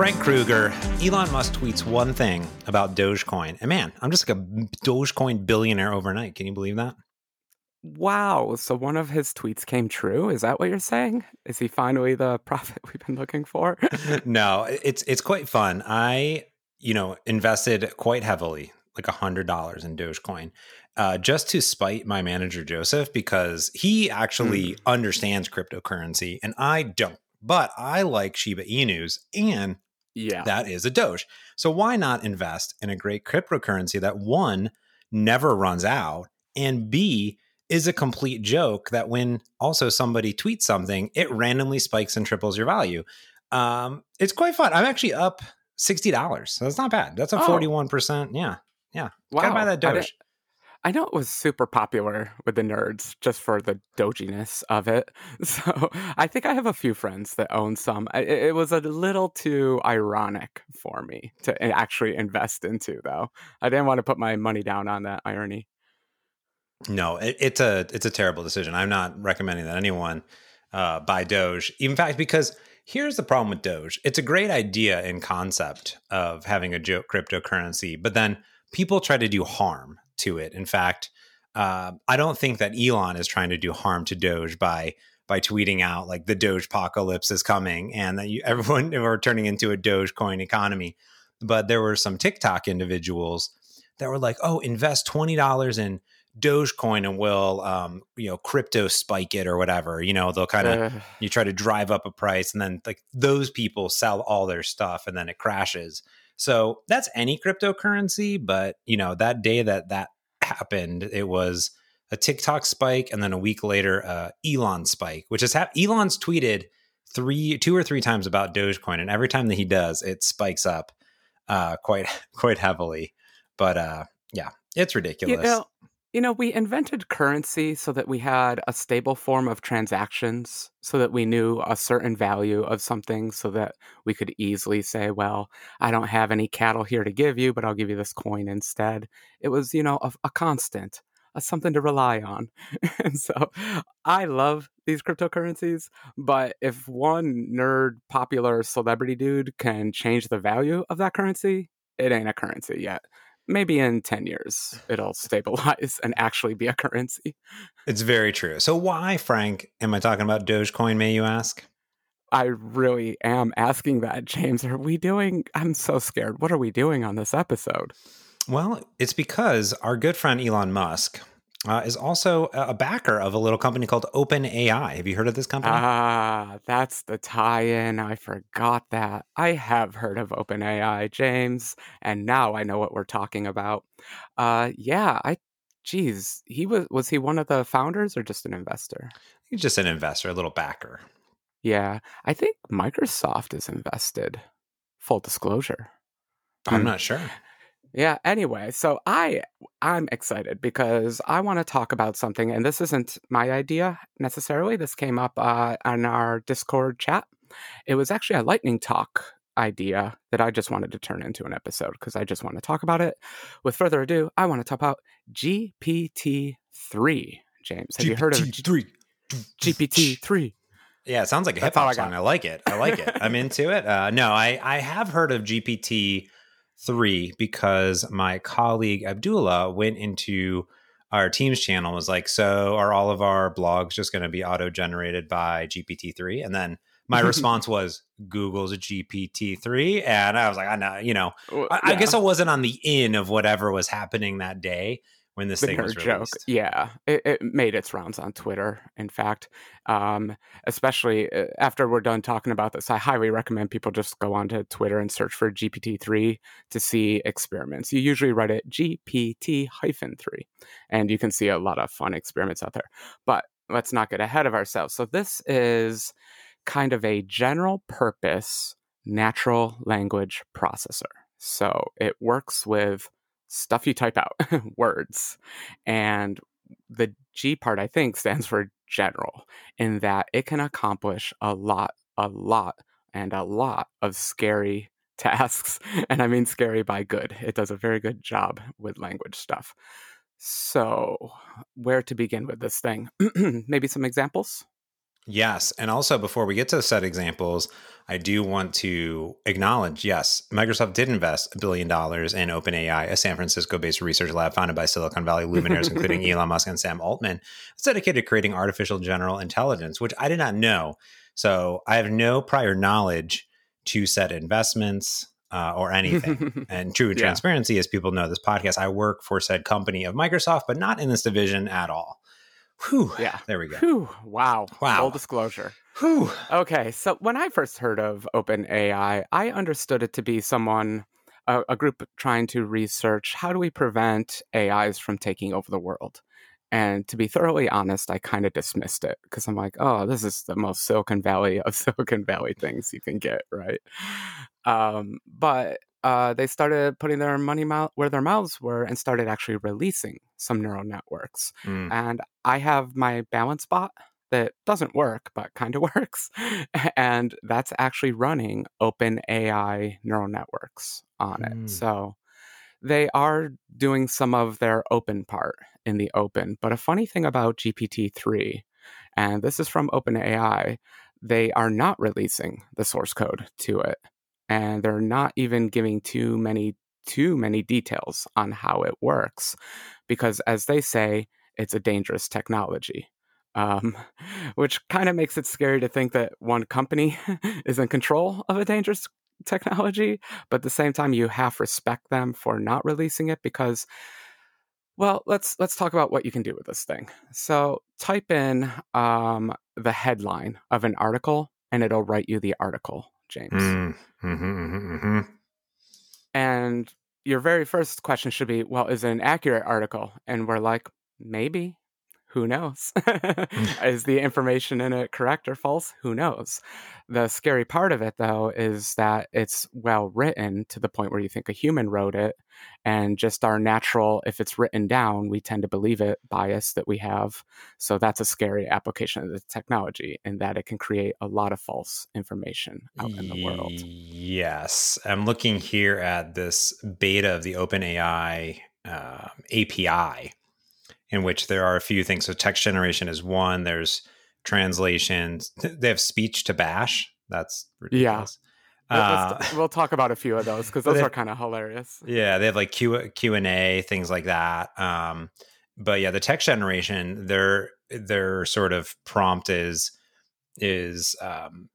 Frank Krueger, Elon Musk tweets one thing about Dogecoin. And man, I'm just like a Dogecoin billionaire overnight. Can you believe that? Wow. So one of his tweets came true. Is that what you're saying? Is he finally the prophet we've been looking for? no, it's it's quite fun. I, you know, invested quite heavily, like a hundred dollars in Dogecoin, uh, just to spite my manager Joseph because he actually mm. understands cryptocurrency and I don't. But I like Shiba Inus and yeah, that is a Doge. So why not invest in a great cryptocurrency that one never runs out and B is a complete joke that when also somebody tweets something, it randomly spikes and triples your value. Um, it's quite fun. I'm actually up sixty dollars, so that's not bad. That's a forty one percent. Yeah, yeah. Wow. Gotta buy that Doge. I know it was super popular with the nerds just for the doginess of it. So I think I have a few friends that own some. It, was a little too ironic for me to actually invest into, though. I didn't want to put my money down on that irony. No, it, it's a it's a terrible decision. I'm not recommending that anyone uh, buy Doge. In fact, because here's the problem with Doge: it's a great idea in concept of having a cryptocurrency, but then people try to do harm to it. In fact, uh, I don't think that Elon is trying to do harm to Doge by by tweeting out like the Doge apocalypse is coming and that you, everyone are turning into a Dogecoin economy. But there were some TikTok individuals that were like, "Oh, invest twenty dollars in." Dogecoin and will, um, you know, crypto spike it or whatever. You know, they'll kind of uh. you try to drive up a price, and then like those people sell all their stuff, and then it crashes. So that's any cryptocurrency, but you know, that day that that happened, it was a TikTok spike, and then a week later, uh, Elon spike, which is ha- Elon's tweeted three, two or three times about Dogecoin, and every time that he does, it spikes up uh, quite quite heavily. But uh, yeah, it's ridiculous. You know, you know, we invented currency so that we had a stable form of transactions, so that we knew a certain value of something, so that we could easily say, well, I don't have any cattle here to give you, but I'll give you this coin instead. It was, you know, a, a constant, a something to rely on. and so I love these cryptocurrencies, but if one nerd, popular celebrity dude can change the value of that currency, it ain't a currency yet maybe in 10 years it'll stabilize and actually be a currency. It's very true. So why, Frank, am I talking about Dogecoin, may you ask? I really am asking that, James. Are we doing? I'm so scared. What are we doing on this episode? Well, it's because our good friend Elon Musk uh, is also a backer of a little company called OpenAI. Have you heard of this company? Ah, that's the tie in. I forgot that. I have heard of OpenAI, James, and now I know what we're talking about. Uh, yeah, I, geez, he was, was he one of the founders or just an investor? He's just an investor, a little backer. Yeah, I think Microsoft is invested. Full disclosure. I'm hmm. not sure. Yeah, anyway, so I I'm excited because I want to talk about something and this isn't my idea necessarily. This came up uh on our Discord chat. It was actually a lightning talk idea that I just wanted to turn into an episode because I just want to talk about it. With further ado, I want to talk about GPT-3. James, have GPT-3. you heard of three? GPT-3? Yeah, it sounds like a hip hop song. I like it. I like it. I'm into it. Uh, no, I I have heard of GPT three because my colleague Abdullah went into our team's channel was like, so are all of our blogs just going to be auto generated by GPT three? And then my response was Google's a GPT three, and I was like, I know, you know, I, yeah. I guess I wasn't on the in of whatever was happening that day when this the thing was released. joke. Yeah, it, it, made its rounds on Twitter. In fact, um, especially uh, after we're done talking about this, I highly recommend people just go onto Twitter and search for GPT three to see experiments. You usually write it GPT hyphen three, and you can see a lot of fun experiments out there. But let's not get ahead of ourselves. So this is kind of a general purpose natural language processor. So it works with stuff you type out, words. And the G part, I think, stands for general, in that it can accomplish a lot, a lot, and a lot of scary tasks. And I mean scary by good. It does a very good job with language stuff. So, where to begin with this thing? Maybe some examples? Yes. And also, before we get to set examples, I do want to acknowledge yes, Microsoft did invest a billion dollars in OpenAI, a San Francisco based research lab founded by Silicon Valley luminaries, including Elon Musk and Sam Altman. It's dedicated to creating artificial general intelligence, which I did not know. So I have no prior knowledge to set investments uh, or anything. and true yeah. transparency, as people know this podcast, I work for said company of Microsoft, but not in this division at all. Whew. Yeah. There we go. Whew. Wow. Wow. Full disclosure. Whew. Okay. So when I first heard of OpenAI, I understood it to be someone, a, a group trying to research how do we prevent AIs from taking over the world. And to be thoroughly honest, I kind of dismissed it because I'm like, oh, this is the most Silicon Valley of Silicon Valley things you can get, right? Um, but uh, they started putting their money mouth where their mouths were and started actually releasing some neural networks. Mm. And I have my balance bot that doesn't work, but kind of works. and that's actually running open AI neural networks on it. Mm. So they are doing some of their open part in the open. But a funny thing about GPT 3, and this is from OpenAI, they are not releasing the source code to it and they're not even giving too many too many details on how it works because as they say it's a dangerous technology um, which kind of makes it scary to think that one company is in control of a dangerous technology but at the same time you have respect them for not releasing it because well let's let's talk about what you can do with this thing. So type in um, the headline of an article and it'll write you the article James. Mm, mm-hmm, mm-hmm, mm-hmm. And your very first question should be, well, is it an accurate article? And we're like, maybe who knows? is the information in it correct or false? Who knows? The scary part of it, though, is that it's well written to the point where you think a human wrote it. And just our natural, if it's written down, we tend to believe it bias that we have. So that's a scary application of the technology in that it can create a lot of false information out in the world. Yes. I'm looking here at this beta of the OpenAI uh, API in which there are a few things. So text generation is one. There's translations. They have speech to bash. That's ridiculous. Yeah. Uh, we'll talk about a few of those because those they, are kind of hilarious. Yeah, they have like Q Q and A things like that. Um, but yeah, the text generation, their their sort of prompt is is um,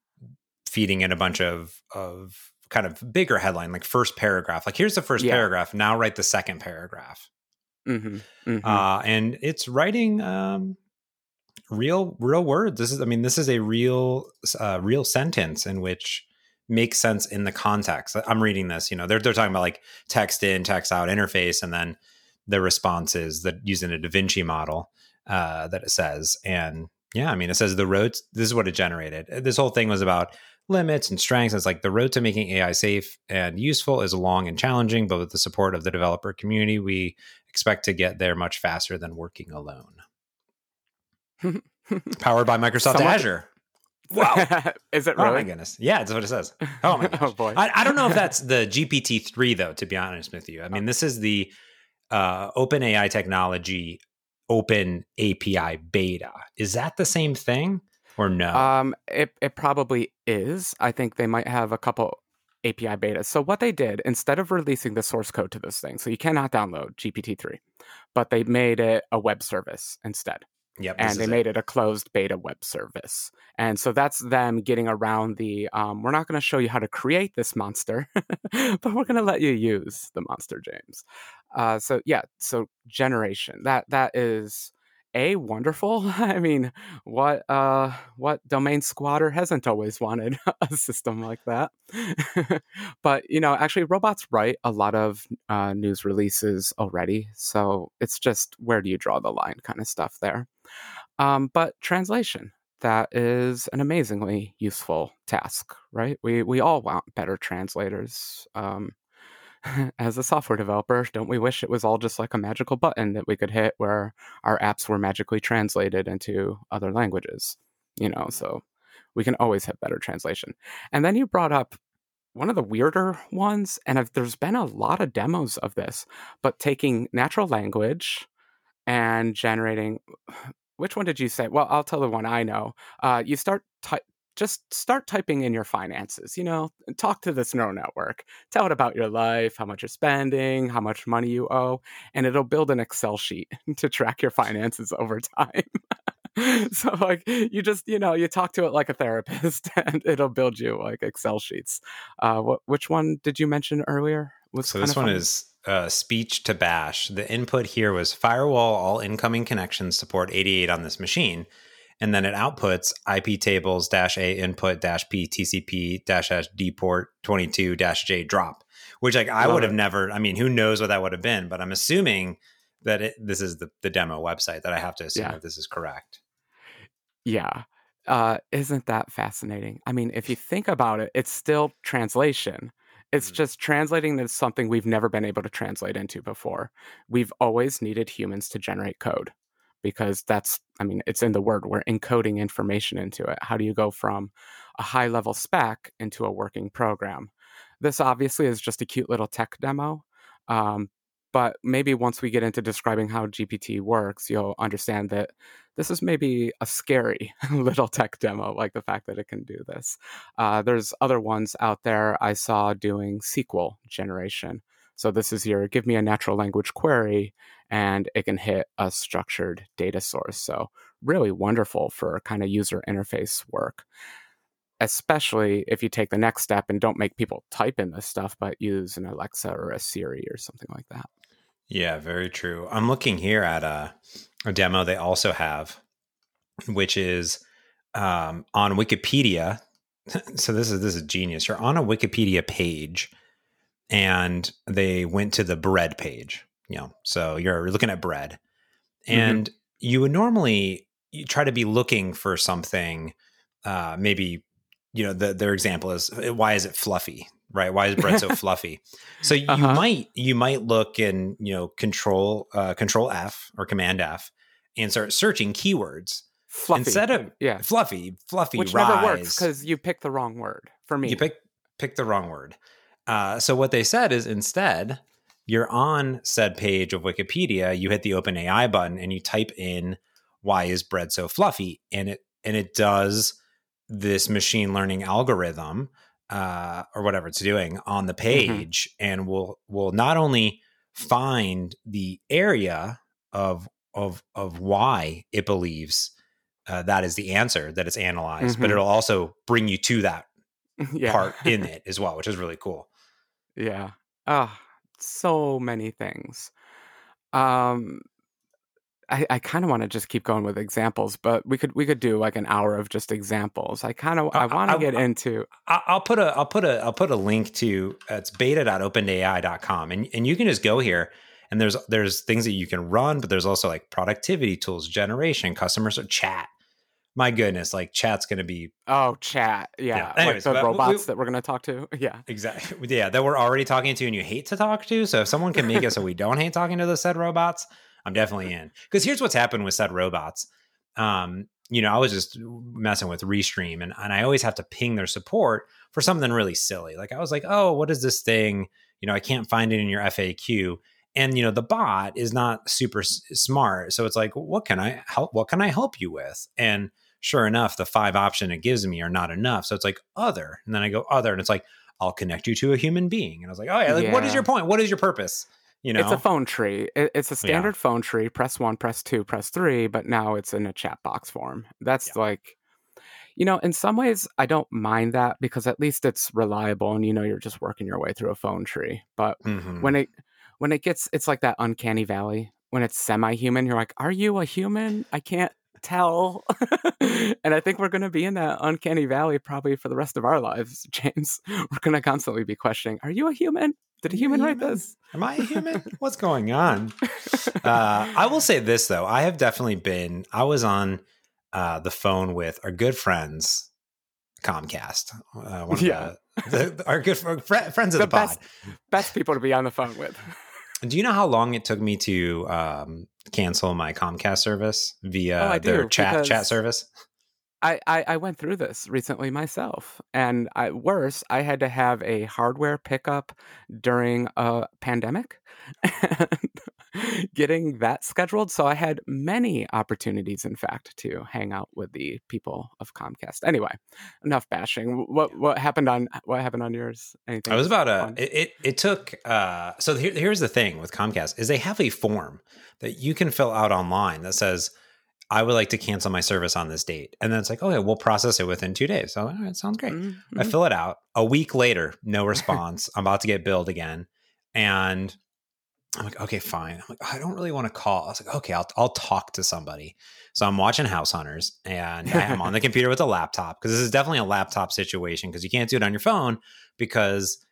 feeding in a bunch of of kind of bigger headline, like first paragraph. Like here's the first yeah. paragraph. Now write the second paragraph. Mm-hmm, mm-hmm. Uh, and it's writing um, real real words. This is, I mean, this is a real uh, real sentence in which makes sense in the context. I'm reading this. You know, they're they're talking about like text in, text out interface, and then the responses that using a Da Vinci model uh, that it says. And yeah, I mean, it says the roads. This is what it generated. This whole thing was about limits and strengths. It's like the road to making AI safe and useful is long and challenging, but with the support of the developer community, we expect to get there much faster than working alone. Powered by Microsoft Someone, Azure. Wow. Is it really? Oh my goodness. Yeah, that's what it says. Oh my gosh. oh boy. I, I, don't know if that's the GPT-3 though, to be honest with you. I mean, this is the uh, open AI technology open API beta. Is that the same thing or no? Um, it, it probably is. I think they might have a couple API beta. So what they did instead of releasing the source code to this thing, so you cannot download GPT-3, but they made it a web service instead. Yep, and they made it. it. a closed beta web service. And so that's them getting around the um, we're not going to show you how to create this monster, but we're going to let you use the monster, James. Uh, so yeah, so generation that that is a wonderful. I mean, what uh, what domain squatter hasn't always wanted a system like that? but you know, actually, robots write a lot of uh, news releases already, so it's just where do you draw the line, kind of stuff there. Um, but translation. That is an amazingly useful task, right? We we all want better translators. Um, as a software developer, don't we wish it was all just like a magical button that we could hit where our apps were magically translated into other languages? You know, so we can always have better translation. And then you brought up one of the weirder ones, and I've, there's been a lot of demos of this, but taking natural language and generating which one did you say? Well, I'll tell the one I know. Uh, you start ty- just start typing in your finances. You know, talk to this neural network. Tell it about your life, how much you're spending, how much money you owe, and it'll build an Excel sheet to track your finances over time. so like you just you know you talk to it like a therapist and it'll build you like excel sheets uh what which one did you mention earlier Was so this one is uh, speech to bash the input here was firewall all incoming connections support 88 on this machine and then it outputs IP tables dash A input dash P TCP dash dash D port 22 dash J drop, which like I would have never, I mean, who knows what that would have been, but I'm assuming that it, this is the, the demo website that I have to assume yeah. that this is correct. Yeah. Uh, isn't that fascinating? I mean, if you think about it, it's still translation. It's mm-hmm. just translating into something we've never been able to translate into before. We've always needed humans to generate code because that's i mean it's in the word we're encoding information into it. How do you go from a high level spec into a working program? This obviously is just a cute little tech demo um, but maybe once we get into describing how gpt works you'll understand that this is maybe a scary little tech demo like the fact that it can do this. Uh, there's other ones out there. I saw doing sql generation. So this is your give me a natural language query and it can hit a structured data source. So really wonderful for kind of user interface work. Especially if you take the next step and don't make people type in this stuff, but use an Alexa or a Siri or something like that. Yeah, very true. I'm looking here at a, a demo they also have, which is um, on Wikipedia. so this is this is genius. You're on a Wikipedia page and they went to the bread page. You know, so you're looking at bread, mm-hmm. and mm-hmm. you would normally you try to be looking for something. Uh, maybe you know the, their example is uh, why is it fluffy, right? Why is bread so fluffy? So you uh-huh. might you might look in you know control uh, control F or command F and start searching keywords. Fluffy. Instead of yeah, fluffy, fluffy, which rise, never works because you pick the wrong word. For me, you pick pick the wrong word. Uh, so what they said is instead, you're on said page of Wikipedia, you hit the open AI button and you type in why is bread so fluffy? And it and it does this machine learning algorithm uh, or whatever it's doing on the mm-hmm. page mm-hmm. and will will not only find the area of of of why it believes uh, that is the answer that it's analyzed, mm-hmm. but it'll also bring you to that yeah. part in it as well, which is really cool. Yeah. Ah, so many things. Um, I, I kind of want to just keep going with examples, but we could we could do like an hour of just examples. I kind of I want to get into. I'll put a I'll put a I'll put a link to uh, it's beta.openai.com and and you can just go here and there's there's things that you can run, but there's also like productivity tools, generation, customers or chat my goodness, like chat's going to be oh chat, yeah, yeah. Anyways, like the robots we, that we're going to talk to, yeah, exactly, yeah, that we're already talking to and you hate to talk to. So if someone can make it so we don't hate talking to the said robots, I'm definitely in. Because here's what's happened with said robots. Um, you know, I was just messing with Restream, and and I always have to ping their support for something really silly. Like I was like, oh, what is this thing? You know, I can't find it in your FAQ and you know the bot is not super s- smart so it's like what can i help what can i help you with and sure enough, the five option it gives me are not enough. So it's like other. And then I go other and it's like, I'll connect you to a human being. And I was like, oh yeah, like yeah. what is your point? What is your purpose? You know, it's a phone tree. It's a standard yeah. phone tree. Press one, press two, press three, but now it's in a chat box form. That's yeah. like, you know, in some ways, I don't mind that because at least it's reliable and you know you're just working your way through a phone tree. But mm-hmm. when it when it gets, it's like that uncanny valley when it's semi-human. You're like, are you a human? I can't tell. and I think we're going to be in that uncanny valley probably for the rest of our lives, James. We're going to constantly be questioning Are you a human? Did a human, human? write this? Am I a human? What's going on? Uh, I will say this, though. I have definitely been, I was on uh, the phone with our good friends, Comcast. Uh, one yeah. The, the, our good friends of the, the best, pod. Best people to be on the phone with. Do you know how long it took me to um, cancel my Comcast service via oh, their chat chat service? I, I, I, went through this recently myself, and I, worse, I had to have a hardware pickup during a pandemic. getting that scheduled. So I had many opportunities, in fact, to hang out with the people of Comcast. Anyway, enough bashing. What what happened on what happened on yours? Anything? I was about a. It, it, it took. Uh, so here, here's the thing with Comcast is they have a form that you can fill out online that says. I would like to cancel my service on this date. And then it's like, okay, we'll process it within two days. So, all right, sounds great. Mm-hmm. I fill it out. A week later, no response. I'm about to get billed again. And I'm like, okay, fine. I'm like, I don't really want to call. I was like, okay, I'll I'll talk to somebody. So I'm watching House Hunters, and I am on the computer with a laptop because this is definitely a laptop situation because you can't do it on your phone because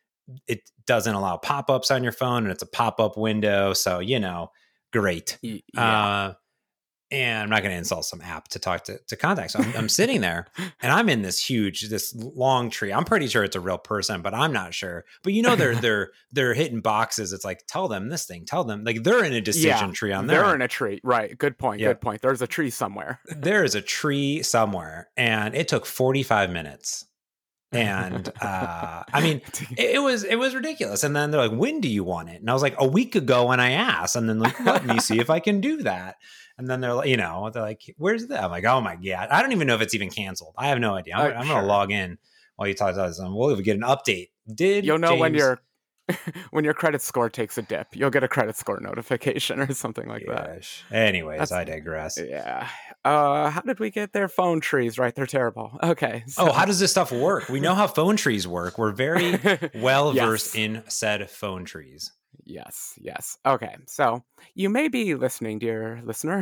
it doesn't allow pop ups on your phone and it's a pop up window. So you know, great. Yeah. Uh, and I'm not going to install some app to talk to, to Comcast. So I'm, I'm sitting there and I'm in this huge, this long tree. I'm pretty sure it's a real person, but I'm not sure. But you know, they're they're they're hitting boxes. It's like tell them this thing, tell them like they're in a decision yeah, tree on there. They're in a tree, right? Good point. Good point. There's a tree somewhere. there is a tree somewhere, and it took 45 minutes and uh, I mean, it, it, was it was ridiculous. And then they're like, "When do you want it?" And I was like, "A week ago." when I asked, and then like, let me see if I can do that. And then they're like, you know, they're like, where's that? I'm like, oh my God. I don't even know if it's even canceled. I have no idea. I'm, uh, I'm sure. going to log in while you talk about this. And we'll get an update. Did you'll know James- when your when your credit score takes a dip, you'll get a credit score notification or something like Gosh. that. Anyways, That's, I digress. Yeah. Uh, how did we get their Phone trees, right? They're terrible. Okay. So. Oh, how does this stuff work? We know how phone trees work. We're very well versed yes. in said phone trees. Yes, yes. Okay, so you may be listening, dear listener,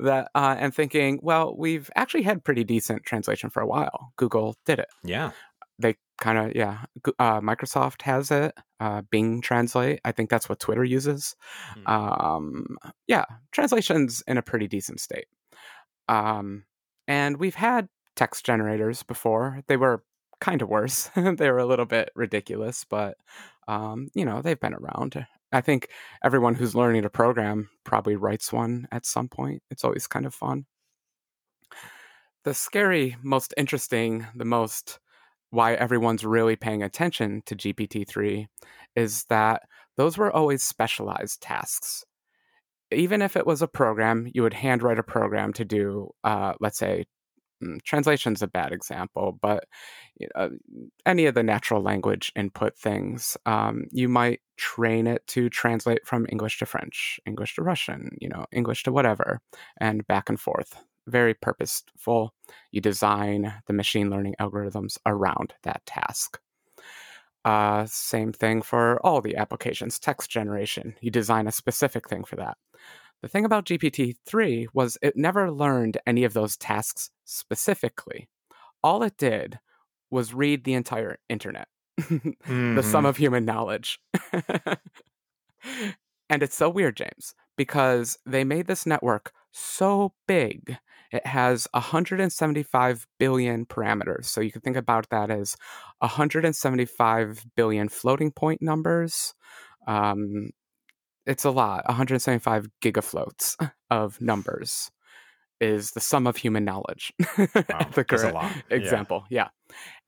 that uh, and thinking, well, we've actually had pretty decent translation for a while. Google did it. Yeah, they kind of yeah. Uh, Microsoft has it. Uh, Bing Translate. I think that's what Twitter uses. Hmm. Um, yeah, translation's in a pretty decent state. Um, and we've had text generators before. They were kind of worse. they were a little bit ridiculous, but um, you know, they've been around. I think everyone who's learning to program probably writes one at some point. It's always kind of fun. The scary, most interesting, the most why everyone's really paying attention to GPT-3 is that those were always specialized tasks. Even if it was a program, you would handwrite a program to do, uh, let's say, Mm, translation's a bad example, but any of the natural language input things, um, you might train it to translate from English to French, English to Russian, you know, English to whatever, and back and forth. Very purposeful. You design the machine learning algorithms around that task. Uh, same thing for all the applications, text generation. You design a specific thing for that. The thing about GPT 3 was it never learned any of those tasks specifically. All it did was read the entire internet, mm-hmm. the sum mm-hmm. of human knowledge. and it's so weird, James, because they made this network so big. It has 175 billion parameters. So you can think about that as 175 billion floating point numbers, um, it's a lot 175 gigafloats of numbers is the sum of human knowledge wow, the correct example yeah. yeah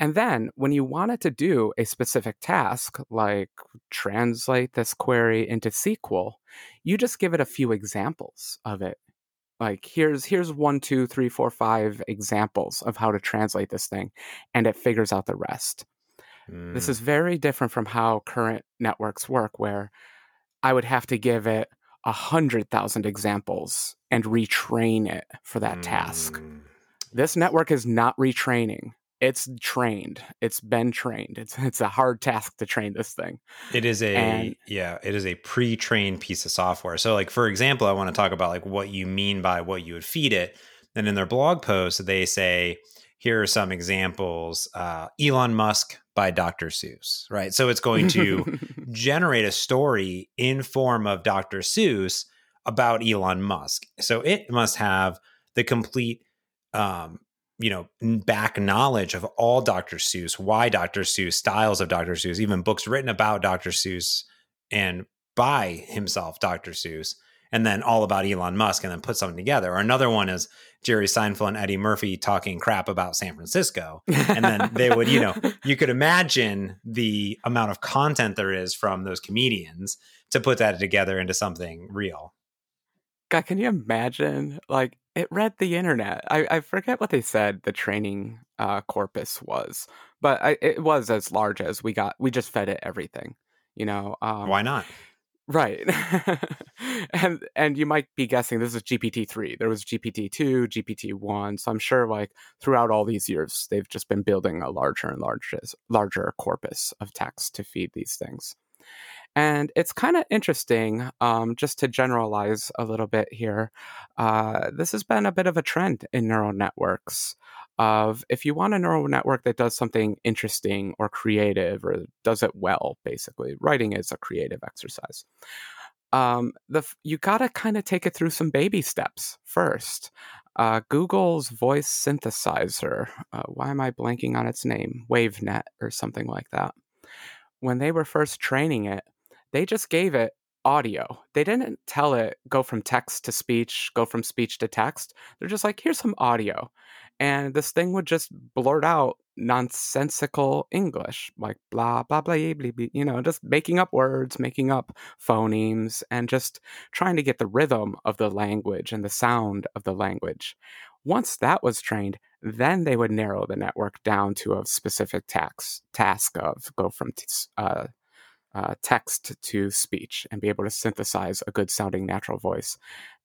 and then when you wanted to do a specific task like translate this query into sql you just give it a few examples of it like here's here's one two three four five examples of how to translate this thing and it figures out the rest mm. this is very different from how current networks work where I would have to give it a hundred thousand examples and retrain it for that mm. task. This network is not retraining. It's trained. It's been trained. It's it's a hard task to train this thing. It is a and, yeah, it is a pre-trained piece of software. So like for example, I want to talk about like what you mean by what you would feed it. And in their blog post, they say, here are some examples. Uh, Elon Musk by Dr. Seuss, right? So it's going to generate a story in form of Dr. Seuss about Elon Musk. So it must have the complete um, you know, back knowledge of all Dr. Seuss, why Dr. Seuss, styles of Dr. Seuss, even books written about Dr. Seuss and by himself, Dr. Seuss, and then all about Elon Musk and then put something together. Or another one is Jerry Seinfeld and Eddie Murphy talking crap about San Francisco. And then they would, you know, you could imagine the amount of content there is from those comedians to put that together into something real. God, can you imagine? Like it read the internet. I, I forget what they said the training uh, corpus was, but I, it was as large as we got. We just fed it everything. You know, um, why not? Right. and and you might be guessing this is GPT-3. There was GPT-2, GPT-1. So I'm sure like throughout all these years they've just been building a larger and larger larger corpus of text to feed these things. And it's kind of interesting, um, just to generalize a little bit here. Uh, this has been a bit of a trend in neural networks of if you want a neural network that does something interesting or creative or does it well, basically, writing is a creative exercise. Um, the you got to kind of take it through some baby steps first. Uh, Google's voice synthesizer, uh, why am I blanking on its name? WaveNet or something like that. When they were first training it, they just gave it audio. They didn't tell it go from text to speech, go from speech to text. They're just like, here's some audio and this thing would just blurt out nonsensical English, like blah blah blah blah, blah, you know, just making up words, making up phonemes, and just trying to get the rhythm of the language and the sound of the language. Once that was trained, then they would narrow the network down to a specific tax, task of go from t- uh, uh, text to speech and be able to synthesize a good sounding natural voice.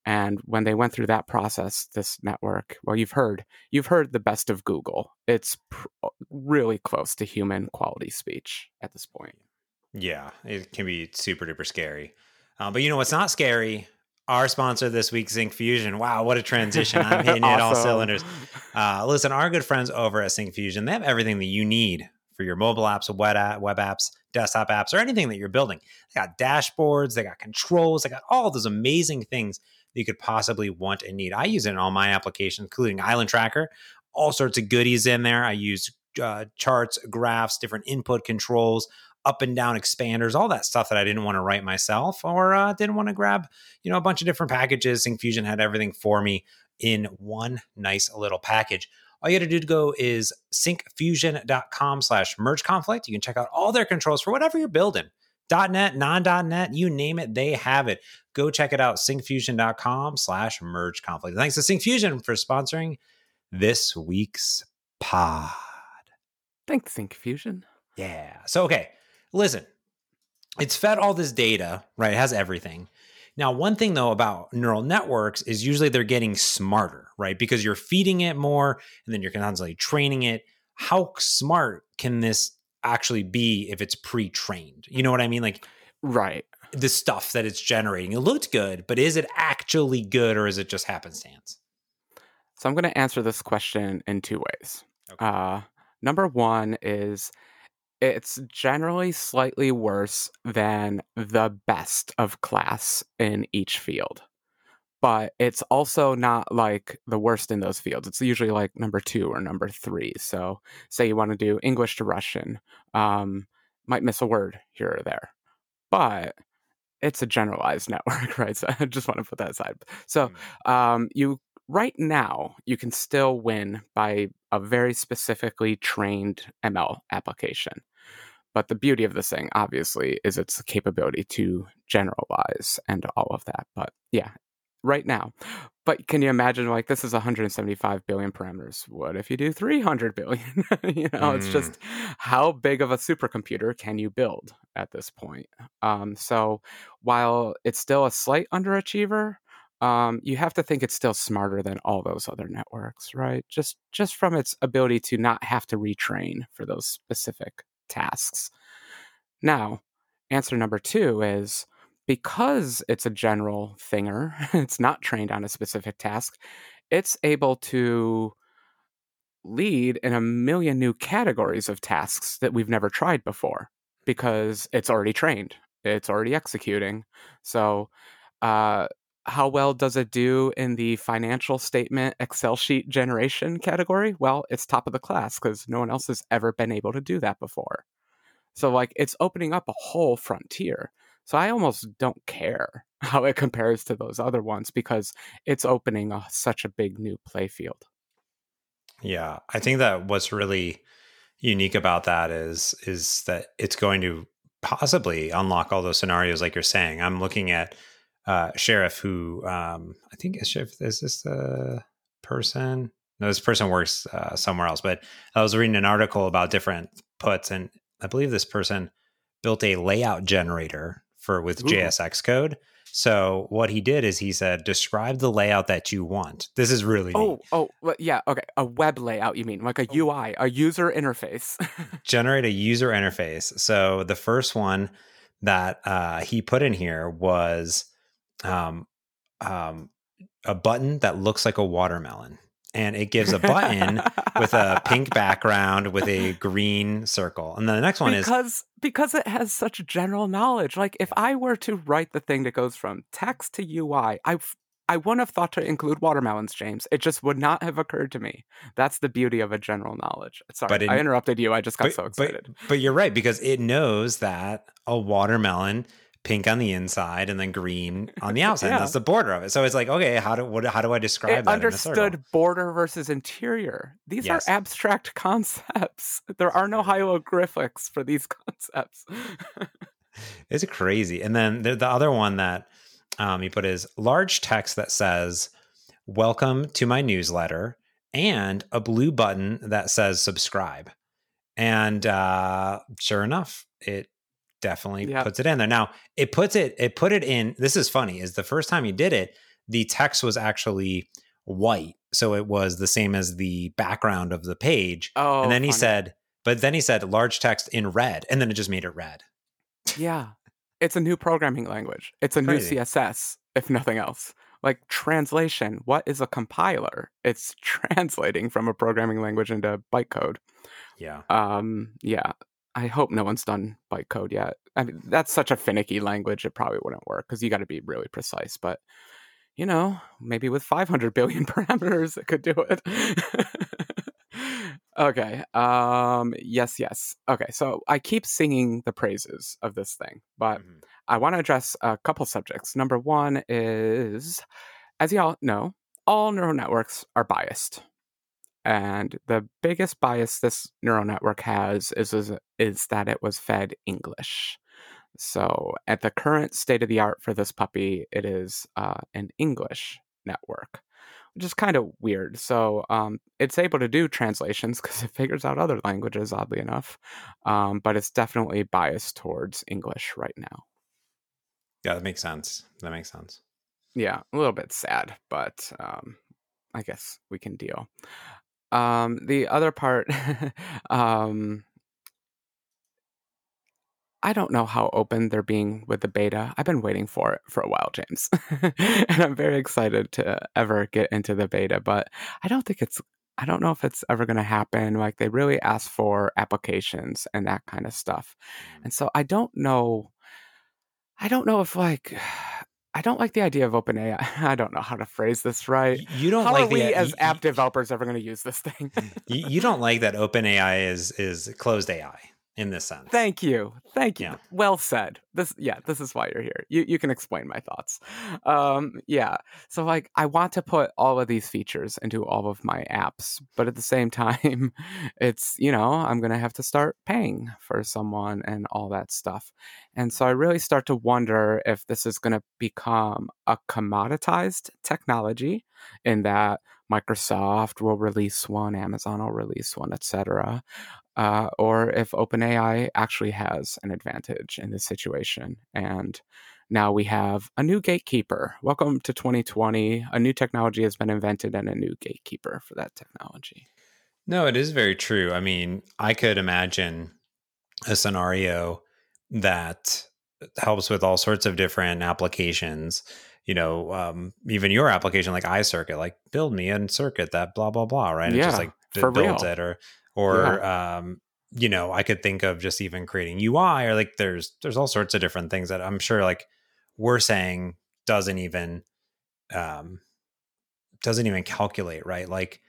And when they went through that process, this network, well, you've heard, you've heard the best of Google. It's pr- uh, really close to human quality speech at this point. Yeah, it can be super duper scary. Uh, but you know what's not scary? Our sponsor this week, Syncfusion. Wow, what a transition! I'm hitting awesome. it all cylinders. Uh, listen, our good friends over at Syncfusion, they have everything that you need for your mobile apps, web, app, web apps, desktop apps, or anything that you're building. They got dashboards, they got controls, they got all those amazing things that you could possibly want and need. I use it in all my applications, including Island Tracker, all sorts of goodies in there. I use uh, charts, graphs, different input controls, up and down expanders, all that stuff that I didn't want to write myself or uh, didn't want to grab, you know, a bunch of different packages. Syncfusion had everything for me in one nice little package. All you got to do to go is syncfusion.com slash merge conflict. You can check out all their controls for whatever you're building. .NET, non.NET, you name it, they have it. Go check it out, syncfusion.com slash merge conflict. Thanks to Syncfusion for sponsoring this week's pod. Thanks, Syncfusion. Yeah. So, okay, listen, it's fed all this data, right? It has everything. Now, one thing though about neural networks is usually they're getting smarter, right? Because you're feeding it more and then you're constantly training it. How smart can this actually be if it's pre-trained. You know what I mean? Like right. The stuff that it's generating. It looked good, but is it actually good or is it just happenstance? So I'm going to answer this question in two ways. Okay. Uh, number one is it's generally slightly worse than the best of class in each field but it's also not like the worst in those fields. It's usually like number two or number three. So, say you want to do English to Russian, um, might miss a word here or there, but it's a generalized network, right? So, I just want to put that aside. So, hmm. um, you right now you can still win by a very specifically trained ML application. But the beauty of this thing, obviously, is its capability to generalize and all of that. But yeah, right now. But can you imagine like this is 175 billion parameters? What if you do 300 billion? you know, mm. it's just how big of a supercomputer can you build at this point? Um, so while it's still a slight underachiever, um, you have to think it's still smarter than all those other networks, right? Just just from its ability to not have to retrain for those specific tasks. Now, answer number two is because it's a general thinger, it's not trained on a specific task, it's able to lead in a million new categories of tasks that we've never tried before because it's already trained, it's already executing. So, uh, how well does it do in the financial statement Excel sheet generation category? Well, it's top of the class because no one else has ever been able to do that before. So, like, it's opening up a whole frontier. So I almost don't care how it compares to those other ones because it's opening a, such a big new playfield. Yeah, I think that what's really unique about that is is that it's going to possibly unlock all those scenarios like you're saying. I'm looking at uh, Sheriff, who um, I think is Sheriff. Is this the person? No, this person works uh, somewhere else. But I was reading an article about different puts, and I believe this person built a layout generator for with Ooh. JSX code. So what he did is he said, describe the layout that you want. This is really oh neat. oh yeah okay a web layout you mean like a UI a user interface. Generate a user interface. So the first one that uh, he put in here was um, um, a button that looks like a watermelon and it gives a button with a pink background with a green circle. And then the next one because, is because because it has such general knowledge. Like if I were to write the thing that goes from text to UI, I I wouldn't have thought to include watermelons, James. It just would not have occurred to me. That's the beauty of a general knowledge. Sorry, it, I interrupted you. I just got but, so excited. But, but you're right because it knows that a watermelon pink on the inside and then green on the outside. yeah. That's the border of it. So it's like, okay, how do what, how do I describe it that? Understood border versus interior. These yes. are abstract concepts. There are no hieroglyphics for these concepts. it's crazy. And then the, the other one that um, he put is large text that says, "Welcome to my newsletter," and a blue button that says subscribe. And uh, sure enough, it definitely yep. puts it in there. Now it puts it it put it in. This is funny. Is the first time he did it, the text was actually white, so it was the same as the background of the page. Oh, and then funny. he said, but then he said large text in red, and then it just made it red. Yeah, it's a new programming language. It's a Crazy. new CSS, if nothing else. Like translation, what is a compiler? It's translating from a programming language into bytecode. Yeah. Um. Yeah. I hope no one's done bytecode yet. I mean, that's such a finicky language; it probably wouldn't work because you got to be really precise. But you know, maybe with 500 billion parameters, it could do it. okay. Um. Yes. Yes. Okay. So I keep singing the praises of this thing, but mm-hmm. I want to address a couple subjects. Number one is, as y'all know, all neural networks are biased. And the biggest bias this neural network has is, is, is that it was fed English. So, at the current state of the art for this puppy, it is uh, an English network, which is kind of weird. So, um, it's able to do translations because it figures out other languages, oddly enough, um, but it's definitely biased towards English right now. Yeah, that makes sense. That makes sense. Yeah, a little bit sad, but um, I guess we can deal. Um, the other part, um, I don't know how open they're being with the beta. I've been waiting for it for a while, James. and I'm very excited to ever get into the beta, but I don't think it's I don't know if it's ever going to happen. Like they really ask for applications and that kind of stuff. Mm. And so I don't know I don't know if like I don't like the idea of OpenAI. I don't know how to phrase this right. You don't how like are we the, as you, app developers ever going to use this thing? you, you, don't like that OpenAI is is closed AI in this sense. Thank you. Thank you. Yeah. Well said. This yeah, this is why you're here. You you can explain my thoughts. Um yeah. So like I want to put all of these features into all of my apps, but at the same time it's, you know, I'm going to have to start paying for someone and all that stuff. And so I really start to wonder if this is going to become a commoditized technology in that Microsoft will release one, Amazon will release one, etc uh, or if OpenAI actually has an advantage in this situation. And now we have a new gatekeeper. Welcome to 2020. A new technology has been invented and a new gatekeeper for that technology. No, it is very true. I mean, I could imagine a scenario that helps with all sorts of different applications. You know, um, even your application like iCircuit, like build me a circuit that blah blah blah, right? Yeah, it just like for builds real. it, or or yeah. um, you know, I could think of just even creating UI or like there's there's all sorts of different things that I'm sure like we're saying doesn't even um doesn't even calculate, right? Like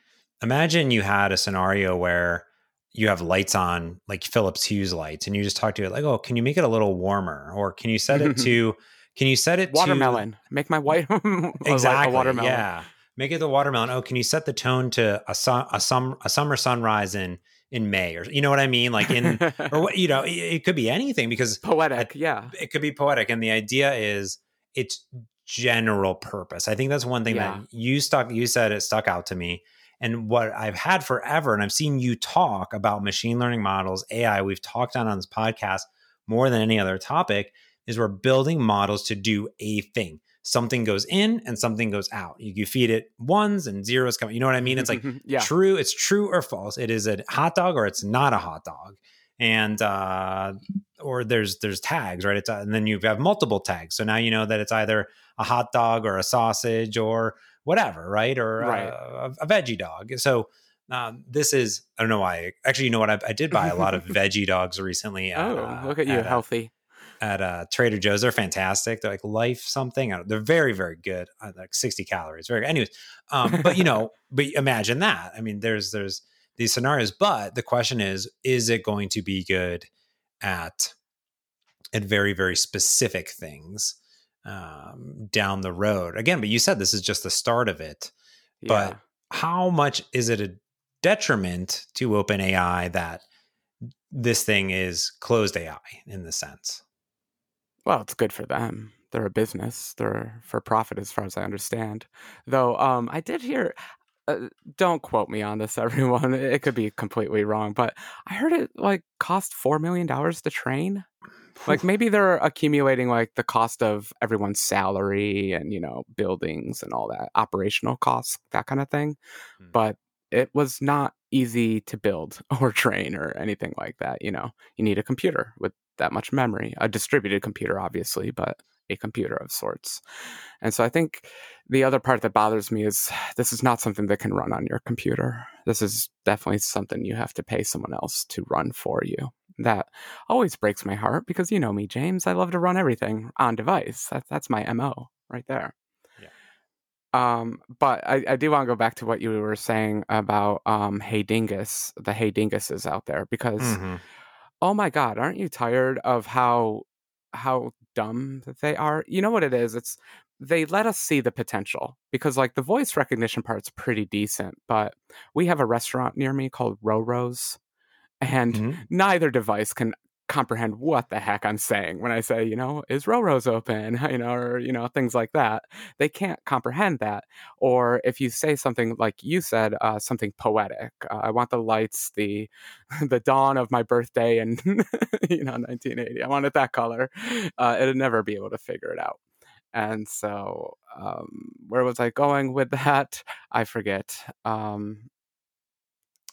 imagine you had a scenario where you have lights on like Philips Hue lights and you just talk to it like, "Oh, can you make it a little warmer?" or "Can you set it to can you set it watermelon? To, make my white exactly watermelon. Yeah. Make it the watermelon. Oh, can you set the tone to a sun, a sum, a summer sunrise in in May or you know what I mean? Like in or what you know, it, it could be anything because poetic, yeah. It could be poetic. And the idea is it's general purpose. I think that's one thing yeah. that you stuck you said it stuck out to me. And what I've had forever, and I've seen you talk about machine learning models, AI, we've talked on on this podcast more than any other topic, is we're building models to do a thing something goes in and something goes out. You, you feed it ones and zeros coming. You know what I mean? It's like yeah. true, it's true or false. It is a hot dog or it's not a hot dog. And uh, or there's there's tags, right? It's uh, and then you have multiple tags. So now you know that it's either a hot dog or a sausage or whatever, right? Or right. A, a, veggie dog. So uh, this is I don't know why. Actually, you know what? I, I did buy a lot of veggie dogs recently. At, oh, look at you, healthy at uh, Trader Joe's. They're fantastic. They're like life something. They're very very good. Uh, like sixty calories. Very. Good. Anyways, um, but you know, but imagine that. I mean, there's there's these scenarios, but the question is, is it going to be good at at very very specific things um, down the road? Again, but you said this is just the start of it. Yeah. But how much is it a detriment to OpenAI that this thing is closed AI in the sense? Well, it's good for them. They're a business. They're for profit, as far as I understand. Though, um, I did hear. Uh, don't quote me on this, everyone. It could be completely wrong, but I heard it like cost four million dollars to train. Like maybe they're accumulating like the cost of everyone's salary and you know buildings and all that operational costs, that kind of thing. Mm. But it was not easy to build or train or anything like that. You know, you need a computer with that much memory, a distributed computer, obviously, but a computer of sorts. And so I think the other part that bothers me is this is not something that can run on your computer. This is definitely something you have to pay someone else to run for you. That always breaks my heart because you know me, James. I love to run everything on device. That, that's my MO right there. Um, but I, I do want to go back to what you were saying about um, Hey Dingus, the Hey Dinguses out there, because mm-hmm. Oh my God, aren't you tired of how how dumb they are? You know what it is? It's they let us see the potential because like the voice recognition part's pretty decent, but we have a restaurant near me called Roro's and mm-hmm. neither device can comprehend what the heck I'm saying when I say, you know, is Roro's open, you know, or, you know, things like that. They can't comprehend that. Or if you say something like you said, uh, something poetic, uh, I want the lights, the, the dawn of my birthday in, you know, 1980. I wanted that color. Uh, it'd never be able to figure it out. And so, um, where was I going with that? I forget. Um,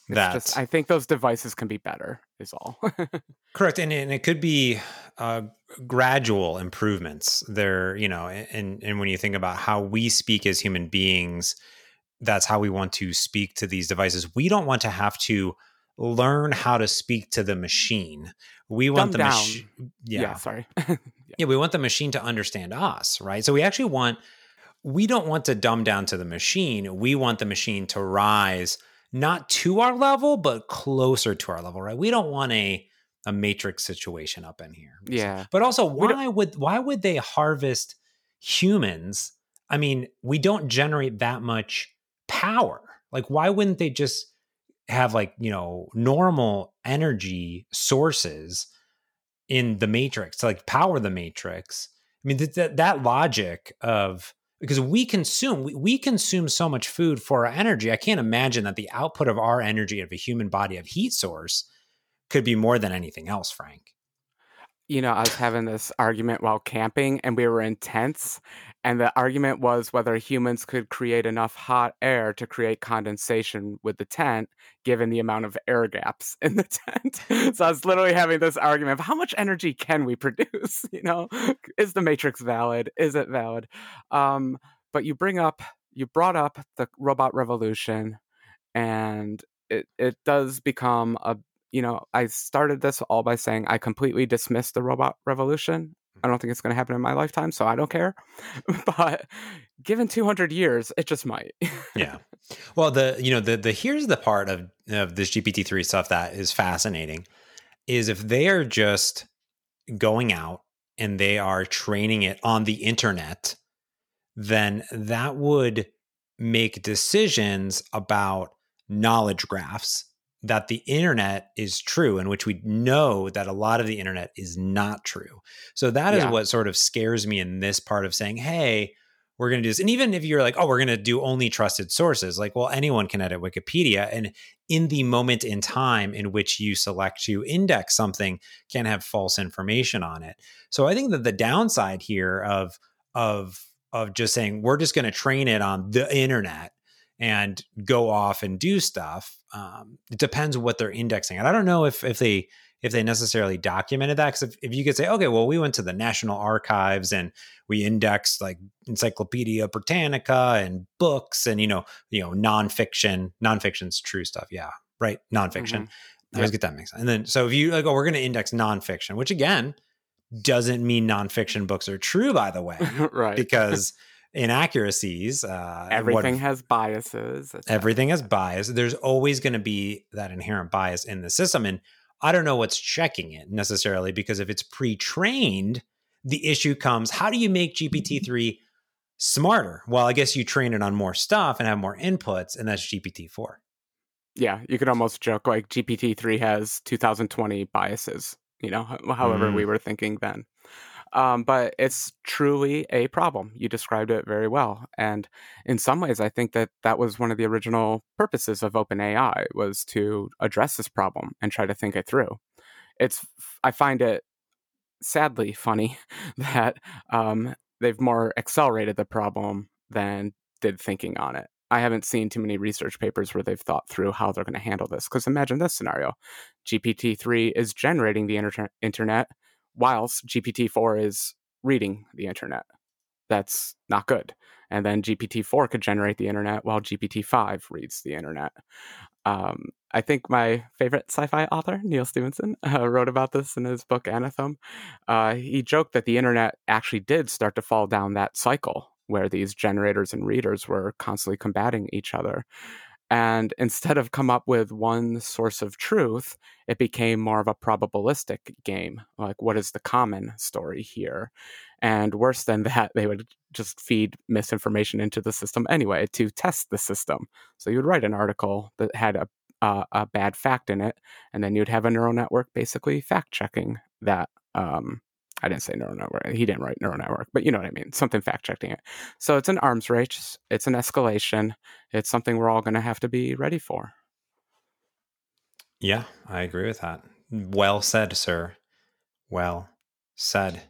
that just, I think those devices can be better. Is all correct, and, and it could be uh, gradual improvements. There, you know, and and when you think about how we speak as human beings, that's how we want to speak to these devices. We don't want to have to learn how to speak to the machine. We want Dumb the machine. Yeah. yeah. sorry. yeah. yeah, we want the machine to understand us, right? So we actually want. We don't want to dumb down to the machine. We want the machine to rise not to our level, but closer to our level, right? We don't want a a matrix situation up in here. Yeah. But also why would why would they harvest humans? I mean, we don't generate that much power. Like why wouldn't they just have like, you know, normal energy sources in the matrix to like power the matrix? I mean, that that logic of because we consume we, we consume so much food for our energy. I can't imagine that the output of our energy of a human body of heat source could be more than anything else frank. You know i was having this argument while camping and we were in tents and the argument was whether humans could create enough hot air to create condensation with the tent, given the amount of air gaps in the tent. so I was literally having this argument of how much energy can we produce? You know, is the matrix valid? Is it valid? Um, but you bring up, you brought up the robot revolution, and it it does become a you know, I started this all by saying I completely dismissed the robot revolution I don't think it's going to happen in my lifetime, so I don't care. but given 200 years, it just might. yeah. Well, the you know the the here's the part of of this GPT three stuff that is fascinating is if they are just going out and they are training it on the internet, then that would make decisions about knowledge graphs that the internet is true, in which we know that a lot of the internet is not true. So that is Yeah. what sort of scares me in this part of saying, hey, we're going to do this. And even if you're like, oh, we're going to do only trusted sources, like, well, anyone can edit Wikipedia. And in the moment in time in which you select to index something, can have false information on it. So I think that the downside here of, of, of just saying we're just going to train it on the internet and go off and do stuff. Um, it depends what they're indexing. And I don't know if if they if they necessarily documented that because if, if you could say, okay, well, we went to the National Archives and we indexed like Encyclopedia Britannica and books and you know you know nonfiction nonfiction's true stuff. Yeah, right, nonfiction. Mhm. I always get that mixed. up. And then so if you like, oh, we're going to index nonfiction, which again doesn't mean nonfiction books are true, by the way, right. because inaccuracies. Uh, what- everything has biases. everything has bias. There's always going to be that inherent bias in the system. And I don't know what's checking it necessarily because if it's pre trained, the issue comes how do you make GPT 3 smarter? Well, I guess you train it on more stuff and have more inputs, and that's GPT 4. Yeah, you could almost joke like GPT three has 2020 biases. You know, however Mm. we were thinking then. Um, but it's truly a problem. You described it very well, and in some ways, I think that that was one of the original purposes of OpenAI was to address this problem and try to think it through. It's I find it sadly funny that um, they've more accelerated the problem than did thinking on it. I haven't seen too many research papers where they've thought through how they're going to handle this. Because imagine this scenario GPT 3 is generating the inter- internet, whilst GPT 4 is reading the internet. That's not good. And then GPT 4 could generate the internet while GPT 5 reads the internet. Um, I think my favorite sci fi author, Neal Stephenson, uh, wrote about this in his book Anathem. Uh, he joked that the internet actually did start to fall down that cycle where these generators and readers were constantly combating each other. And instead of come up with one source of truth, it became more of a probabilistic game. Like, what is the common story here? And worse than that, they would just feed misinformation into the system anyway to test the system. So you'd write an article that had a uh, a bad fact in it, and then you'd have a neural network basically fact checking that. Um, I didn't say neural network. He didn't write neural network, but you know what I mean. Something fact checking it. So it's an arms race. It's an escalation. It's something we're all going to have to be ready for. Yeah, I agree with that. Well said, sir. Well said.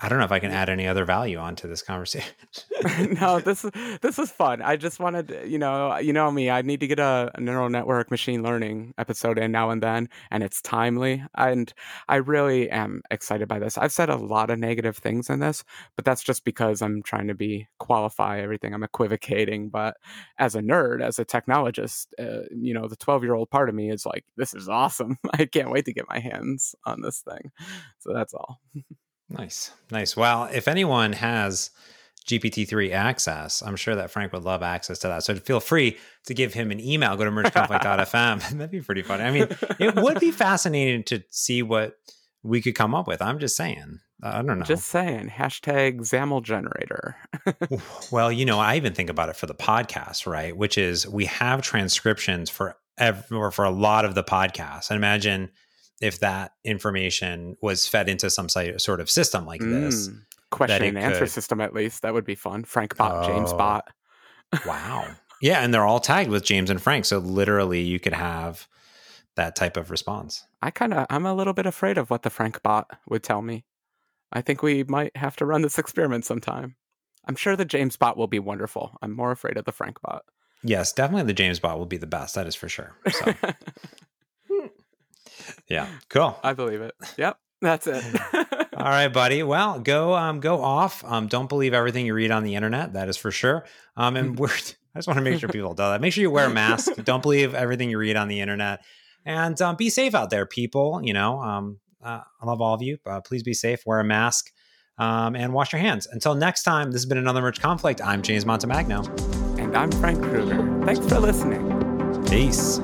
I don't know if I can add any other value onto this conversation. no, this is this is fun. I just wanted, you know, you know me. I need to get a, a neural network machine learning episode in now and then, and it's timely. And I really am excited by this. I've said a lot of negative things in this, but that's just because I'm trying to be qualify everything. I'm equivocating, but as a nerd, as a technologist, uh, you know, the 12 year old part of me is like, this is awesome. I can't wait to get my hands on this thing. So that's all. Nice, nice. Well, if anyone has GPT-3 access, I'm sure that Frank would love access to that. So feel free to give him an email. Go to mergeconflict.fm. That'd be pretty funny. I mean, it would be fascinating to see what we could come up with. I'm just saying. I don't know. Just saying. Hashtag XAML generator. well, you know, I even think about it for the podcast, right? Which is we have transcriptions for ev- or for a lot of the podcasts. And imagine if that information was fed into some sort of system like this. Mm, question and answer could- system, at least. That would be fun. Frank Bot, James Oh. Bot. Wow. yeah, and they're all tagged with James and Frank, so literally you could have that type of response. I kind of, I'm a little bit afraid of what the Frank Bot would tell me. I think we might have to run this experiment sometime. I'm sure the James Bot will be wonderful. I'm more afraid of the Frank Bot. Yes, definitely the James bot will be the best. That is for sure. So, yeah, cool. I believe it. Yep, that's it. All right, buddy. Well, go um, go off. Um, don't believe everything you read on the internet. That is for sure. Um, and we're I just want to make sure people know that. Make sure you wear a mask. don't believe everything you read on the internet, and um, be safe out there, people. You know, um, uh, I love all of you. Uh, please be safe. Wear a mask. Um, and wash your hands. Until next time, this has been another Merge Conflict. I'm James Montemagno. and I'm Frank Krueger. Thanks for listening. Peace.